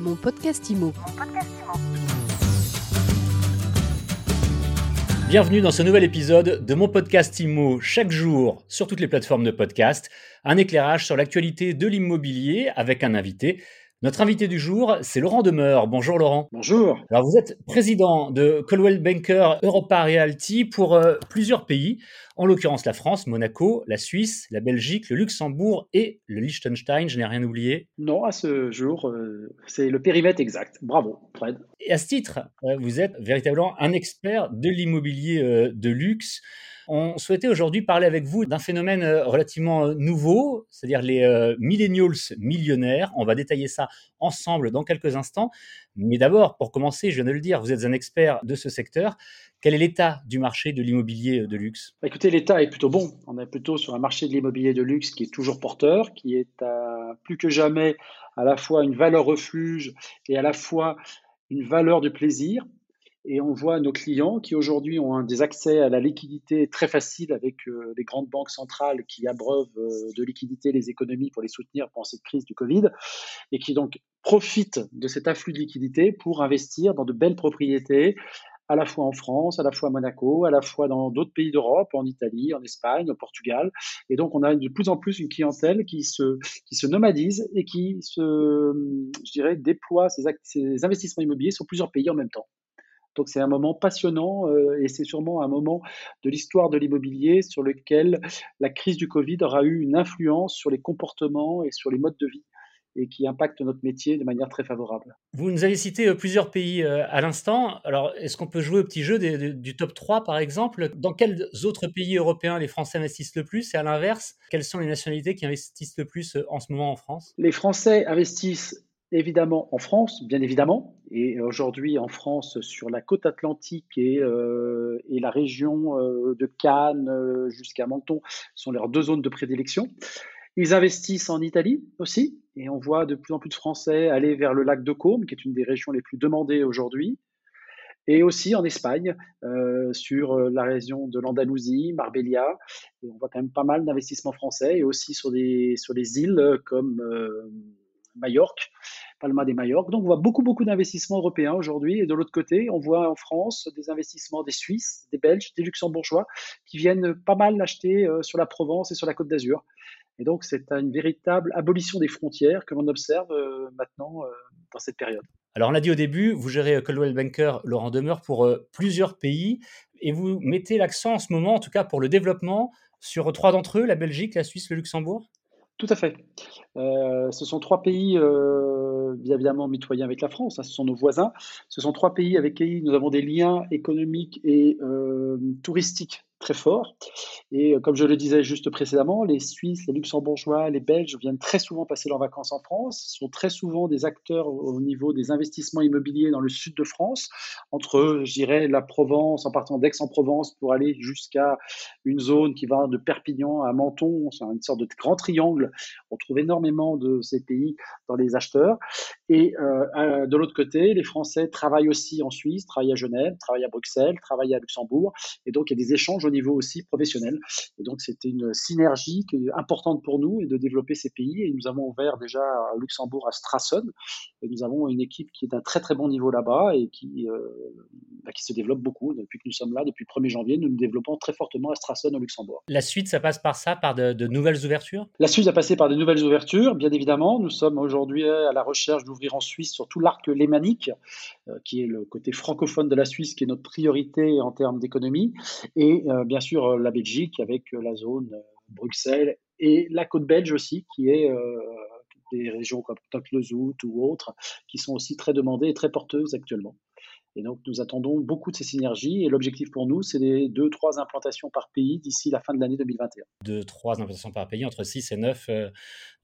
Mon podcast IMO. Bienvenue dans ce nouvel épisode de mon podcast IMO chaque jour sur toutes les plateformes de podcast. Un éclairage sur l'actualité de l'immobilier avec un invité. Notre invité du jour, c'est Laurent Demeure. Bonjour Laurent. Bonjour. Alors vous êtes président de Coldwell Banker Europa Realty pour euh, plusieurs pays, en l'occurrence la France, Monaco, la Suisse, la Belgique, le Luxembourg et le Liechtenstein. Je n'ai rien oublié. Non, à ce jour, euh, c'est le périmètre exact. Bravo, Fred. Et à ce titre, euh, vous êtes véritablement un expert de l'immobilier euh, de luxe. On souhaitait aujourd'hui parler avec vous d'un phénomène relativement nouveau, c'est-à-dire les millennials millionnaires. On va détailler ça ensemble dans quelques instants. Mais d'abord, pour commencer, je viens de le dire, vous êtes un expert de ce secteur. Quel est l'état du marché de l'immobilier de luxe? Bah, Écoutez, l'état est plutôt bon. On est plutôt sur un marché de l'immobilier de luxe qui est toujours porteur, qui est à- plus que jamais à la fois une valeur refuge et à la fois une valeur du plaisir. Et on voit nos clients qui aujourd'hui ont des accès à la liquidité très faciles avec euh, les grandes banques centrales qui abreuvent euh, de liquidité les économies pour les soutenir pendant cette crise du Covid et qui donc profitent de cet afflux de liquidité pour investir dans de belles propriétés à la fois en France, à la fois à Monaco, à la fois dans d'autres pays d'Europe, en Italie, en Espagne, au Portugal. Et donc, on a de plus en plus une clientèle qui se, qui se nomadise et qui se, je dirais, déploie ses investissements immobiliers sur plusieurs pays en même temps. Donc, c'est un moment passionnant euh, et c'est sûrement un moment de l'histoire de l'immobilier sur lequel la crise du Covid aura eu une influence sur les comportements et sur les modes de vie et qui impacte notre métier de manière très favorable. Vous nous avez cité euh, plusieurs pays euh, à l'instant. Alors, est-ce qu'on peut jouer au petit jeu des- des- du top 3, par exemple? Dans quels autres pays européens les Français investissent le plus? Et à l'inverse, quelles sont les nationalités qui investissent le plus en ce moment en France? Les Français investissent évidemment en France, bien évidemment, et aujourd'hui en France sur la côte atlantique et, euh, la région euh, de Cannes euh, jusqu'à Menton sont leurs deux zones de prédilection. Ils investissent en Italie aussi, et on voit de plus en plus de Français aller vers le lac de Côme, qui est une des régions les plus demandées aujourd'hui, et aussi en Espagne, sur la région de l'Andalousie, Marbella, et on voit quand même pas mal d'investissements français, et aussi sur des, sur des îles comme Majorque, Palma de Majorque. Donc on voit beaucoup, beaucoup d'investissements européens aujourd'hui, et de l'autre côté, on voit en France des investissements des Suisses, des Belges, des Luxembourgeois, qui viennent pas mal acheter euh, sur la Provence et sur la Côte d'Azur. Et donc, c'est une véritable abolition des frontières que l'on observe euh, maintenant euh, dans cette période. Alors, on l'a dit au début, vous gérez Coldwell Banker Laurent Demeure pour plusieurs pays et vous mettez l'accent en ce moment, en tout cas pour le développement, sur trois d'entre eux, la Belgique, la Suisse, le Luxembourg? Tout à fait. Euh, ce sont trois pays, euh, bien évidemment, mitoyens avec la France, hein, ce sont nos voisins. Ce sont trois pays avec qui nous avons des liens économiques et euh, touristiques très forts. Et euh, comme je le disais juste précédemment, les Suisses, les Luxembourgeois, les Belges viennent très souvent passer leurs vacances en France, sont très souvent des acteurs au niveau des investissements immobiliers dans le sud de France, entre, je dirais, la Provence, en partant d'Aix-en-Provence pour aller jusqu'à une zone qui va de Perpignan à Menton, c'est une sorte de grand triangle. On trouve énormément de ces pays dans les acheteurs. Et euh, de l'autre côté, les Français travaillent aussi en Suisse, travaillent à Genève, travaillent à Bruxelles, travaillent à Luxembourg. Et donc, il y a des échanges au niveau aussi professionnel. Et donc, c'était une synergie importante pour nous et de développer ces pays. Et nous avons ouvert déjà à Luxembourg, à Strassen. Et nous avons une équipe qui est d'un très très bon niveau là-bas et qui, euh, bah, qui se développe beaucoup. Depuis que nous sommes là, depuis le 1er janvier, nous nous développons très fortement à Strassen, au Luxembourg. La suite, ça passe par ça, par de, de nouvelles ouvertures? La Suisse a passé par de nouvelles ouvertures, bien évidemment. Nous sommes aujourd'hui à la recherche d'ouvrir en Suisse sur tout l'arc lémanique, euh, qui est le côté francophone de la Suisse, qui est notre priorité en termes d'économie. Et euh, bien sûr, euh, la Belgique avec euh, la zone euh, Bruxelles et la côte belge aussi, qui est euh, des régions comme Toklezout ou autres, qui sont aussi très demandées et très porteuses actuellement. Et donc, nous attendons beaucoup de ces synergies. Et l'objectif pour nous, c'est des deux, trois implantations par pays d'ici la fin de l'année 2021. Deux, trois implantations par pays, entre 6 et 9 euh,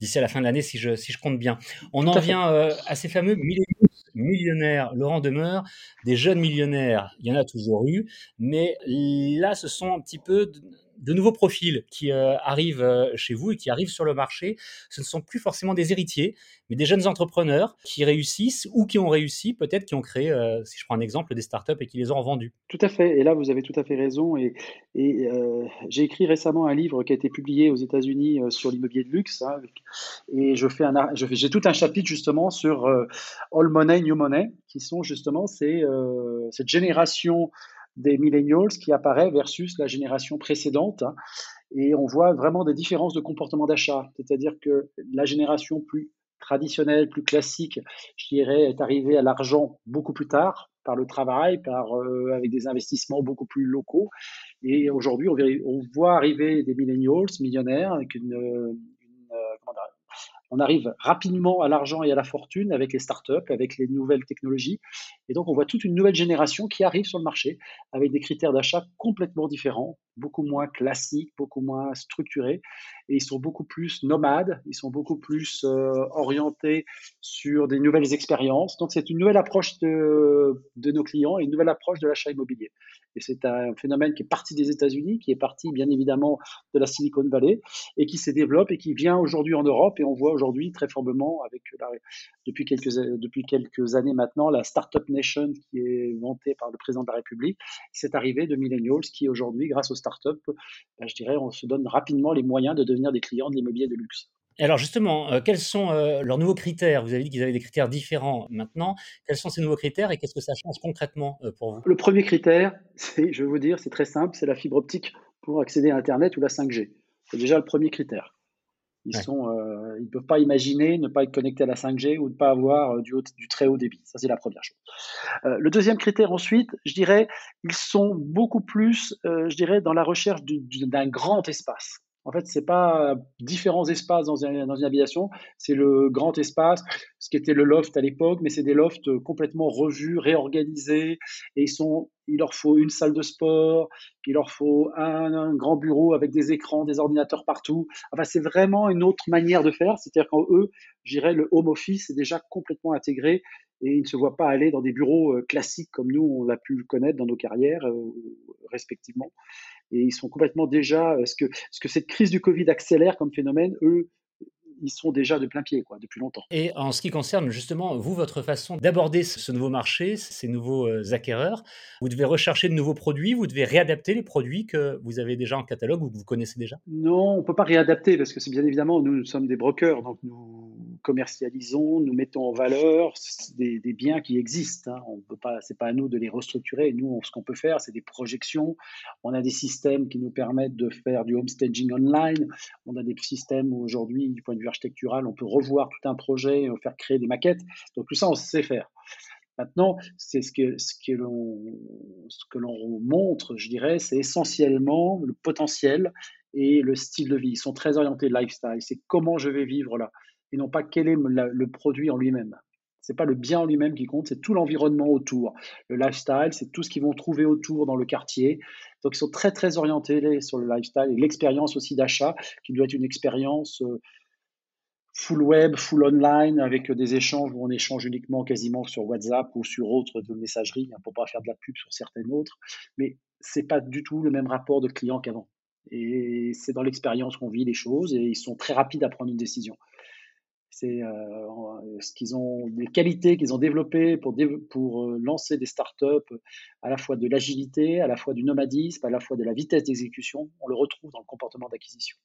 d'ici à la fin de l'année, si je, si je compte bien. On Tout en vient euh, à ces fameux millennials, millionnaires. Laurent Demeure, des jeunes millionnaires, il y en a toujours eu. Mais là, ce sont un petit peu de nouveaux profils qui arrivent chez vous et qui arrivent sur le marché, ce ne sont plus forcément des héritiers, mais des jeunes entrepreneurs qui réussissent ou qui ont réussi, peut-être qui ont créé, si je prends un exemple, des startups et qui les ont vendues. Tout à fait. Et là, vous avez tout à fait raison. Et, et j'ai écrit récemment un livre qui a été publié aux États-Unis sur l'immobilier de luxe. Hein, et je fais un, j'ai tout un chapitre justement sur All Money, New Money, qui sont justement ces, cette génération des millennials qui apparaît versus la génération précédente. Hein. et on voit vraiment des différences de comportement d'achat. C'est-à-dire que la génération plus traditionnelle, plus classique, je dirais, est arrivée à l'argent beaucoup plus tard, par le travail, par, euh, avec des investissements beaucoup plus locaux. Et aujourd'hui, on, on, voit arriver des millennials, millionnaires, avec une, une euh, comment dire, on arrive rapidement à l'argent et à la fortune avec les startups, avec les nouvelles technologies. Et donc, on voit toute une nouvelle génération qui arrive sur le marché avec des critères d'achat complètement différents, beaucoup moins classiques, beaucoup moins structurés. Et ils sont beaucoup plus nomades, ils sont beaucoup plus euh, orientés sur des nouvelles expériences. Donc, c'est une nouvelle approche de, de nos clients et une nouvelle approche de l'achat immobilier. Et c'est un phénomène qui est parti des États-Unis, qui est parti bien évidemment de la Silicon Valley et qui se développe et qui vient aujourd'hui en Europe. Et on voit aujourd'hui très fortement, avec depuis, quelques, depuis quelques années maintenant, la Startup Nation qui est montée par le président de la République. C'est arrivé de millennials qui aujourd'hui, grâce aux startups, ben, je dirais, on se donne rapidement les moyens de devenir des clients de l'immobilier de luxe alors justement, euh, quels sont euh, leurs nouveaux critères? Vous avez dit qu'ils avaient des critères différents maintenant. Quels sont ces nouveaux critères et qu'est-ce que ça change concrètement euh, pour vous? Le premier critère, c'est, je vais vous dire, c'est très simple, c'est la fibre optique pour accéder à Internet ou la 5G. C'est déjà le premier critère. Ils ne peuvent pas imaginer ne pas être connectés à la 5G ou ne pas avoir du, du très haut débit. Ça, c'est la première chose. le deuxième critère ensuite, je dirais, ils sont beaucoup plus, je dirais, dans la recherche d'un grand espace. En fait, c'est pas différents espaces dans une, dans c'est le grand espace, ce qui était le loft à l'époque, mais c'est des lofts complètement revus, réorganisés, et ils sont, il leur faut une salle de sport, il leur faut un, grand bureau avec des écrans, des ordinateurs partout. Enfin, c'est vraiment une autre manière de faire, c'est-à-dire qu'en eux, j'irais le home office est déjà complètement intégré et ils ne se voient pas aller dans des bureaux euh, classiques comme nous, on l'a pu le connaître dans nos carrières euh, respectivement et ils sont complètement déjà euh, ce que ce que cette crise du Covid accélère comme phénomène. Eux, ils sont déjà de plein pied quoi, depuis longtemps. Et en ce qui concerne justement, vous, votre façon d'aborder ce nouveau marché, ces nouveaux euh, acquéreurs, vous devez rechercher de nouveaux produits, vous devez réadapter les produits que vous avez déjà en catalogue ou que vous connaissez déjà? Non, on ne peut pas réadapter parce que c'est bien évidemment, nous, nous sommes des brokers, donc nous commercialisons, nous mettons en valeur des, des biens qui existent. Hein. On peut pas, c'est pas à nous de les restructurer. Nous, ce qu'on peut faire, c'est des projections. On a des systèmes qui nous permettent de faire du home staging online. On a des systèmes où aujourd'hui, du point de vue architectural, on peut revoir tout un projet, faire créer des maquettes. Donc tout ça, on sait faire. Maintenant, c'est ce que, ce que l'on ce que l'on montre, je dirais, c'est essentiellement le potentiel et le style de vie. Ils sont très orientés lifestyle. C'est comment je vais vivre là, et non pas quel est le produit en lui-même. C'est pas le bien en lui-même qui compte, c'est tout l'environnement autour. Le lifestyle, c'est tout ce qu'ils vont trouver autour dans le quartier. Donc ils sont très très orientés sur le lifestyle et l'expérience aussi d'achat, qui doit être une expérience euh, full web, full online, avec des échanges où on échange uniquement quasiment sur WhatsApp ou sur autre de messagerie, hein, pour pas faire de la pub sur certaines autres. Mais c'est pas du tout le même rapport de client qu'avant. Et c'est dans l'expérience qu'on vit les choses et ils sont très rapides à prendre une décision. C'est euh, ce qu'ils ont, les qualités qu'ils ont développées pour, pour euh, lancer des startups, à la fois de l'agilité, à la fois du nomadisme, à la fois de la vitesse d'exécution. On le retrouve dans le comportement d'acquisition.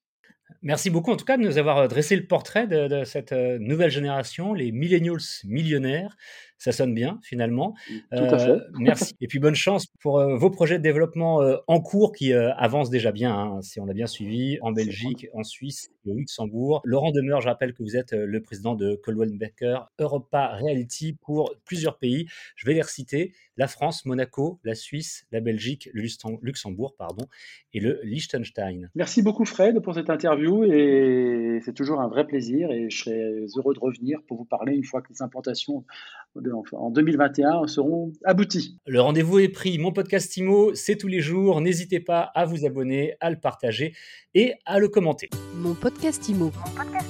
Merci beaucoup en tout cas de nous avoir dressé le portrait de, cette euh, nouvelle génération, les millennials millionnaires. Ça sonne bien finalement. Tout à fait. Euh, merci. Et puis bonne chance pour euh, vos projets de développement en cours qui avancent déjà bien, hein, si on a bien suivi, en Belgique, en Suisse et au Luxembourg. Laurent Demeure, je rappelle que vous êtes le président de Coldwell Becker Europa Reality pour plusieurs pays. Je vais les reciter la France, Monaco, la Suisse, la Belgique, le Luxembourg pardon, et le Liechtenstein. Merci beaucoup Fred pour cette interview et c'est toujours un vrai plaisir et je serai heureux de revenir pour vous parler une fois que les implantations en 2021 seront abouties. Le rendez-vous est pris. Mon podcast IMO, c'est tous les jours. N'hésitez pas à vous abonner, à le partager et à le commenter. Mon podcast IMO. Mon podcast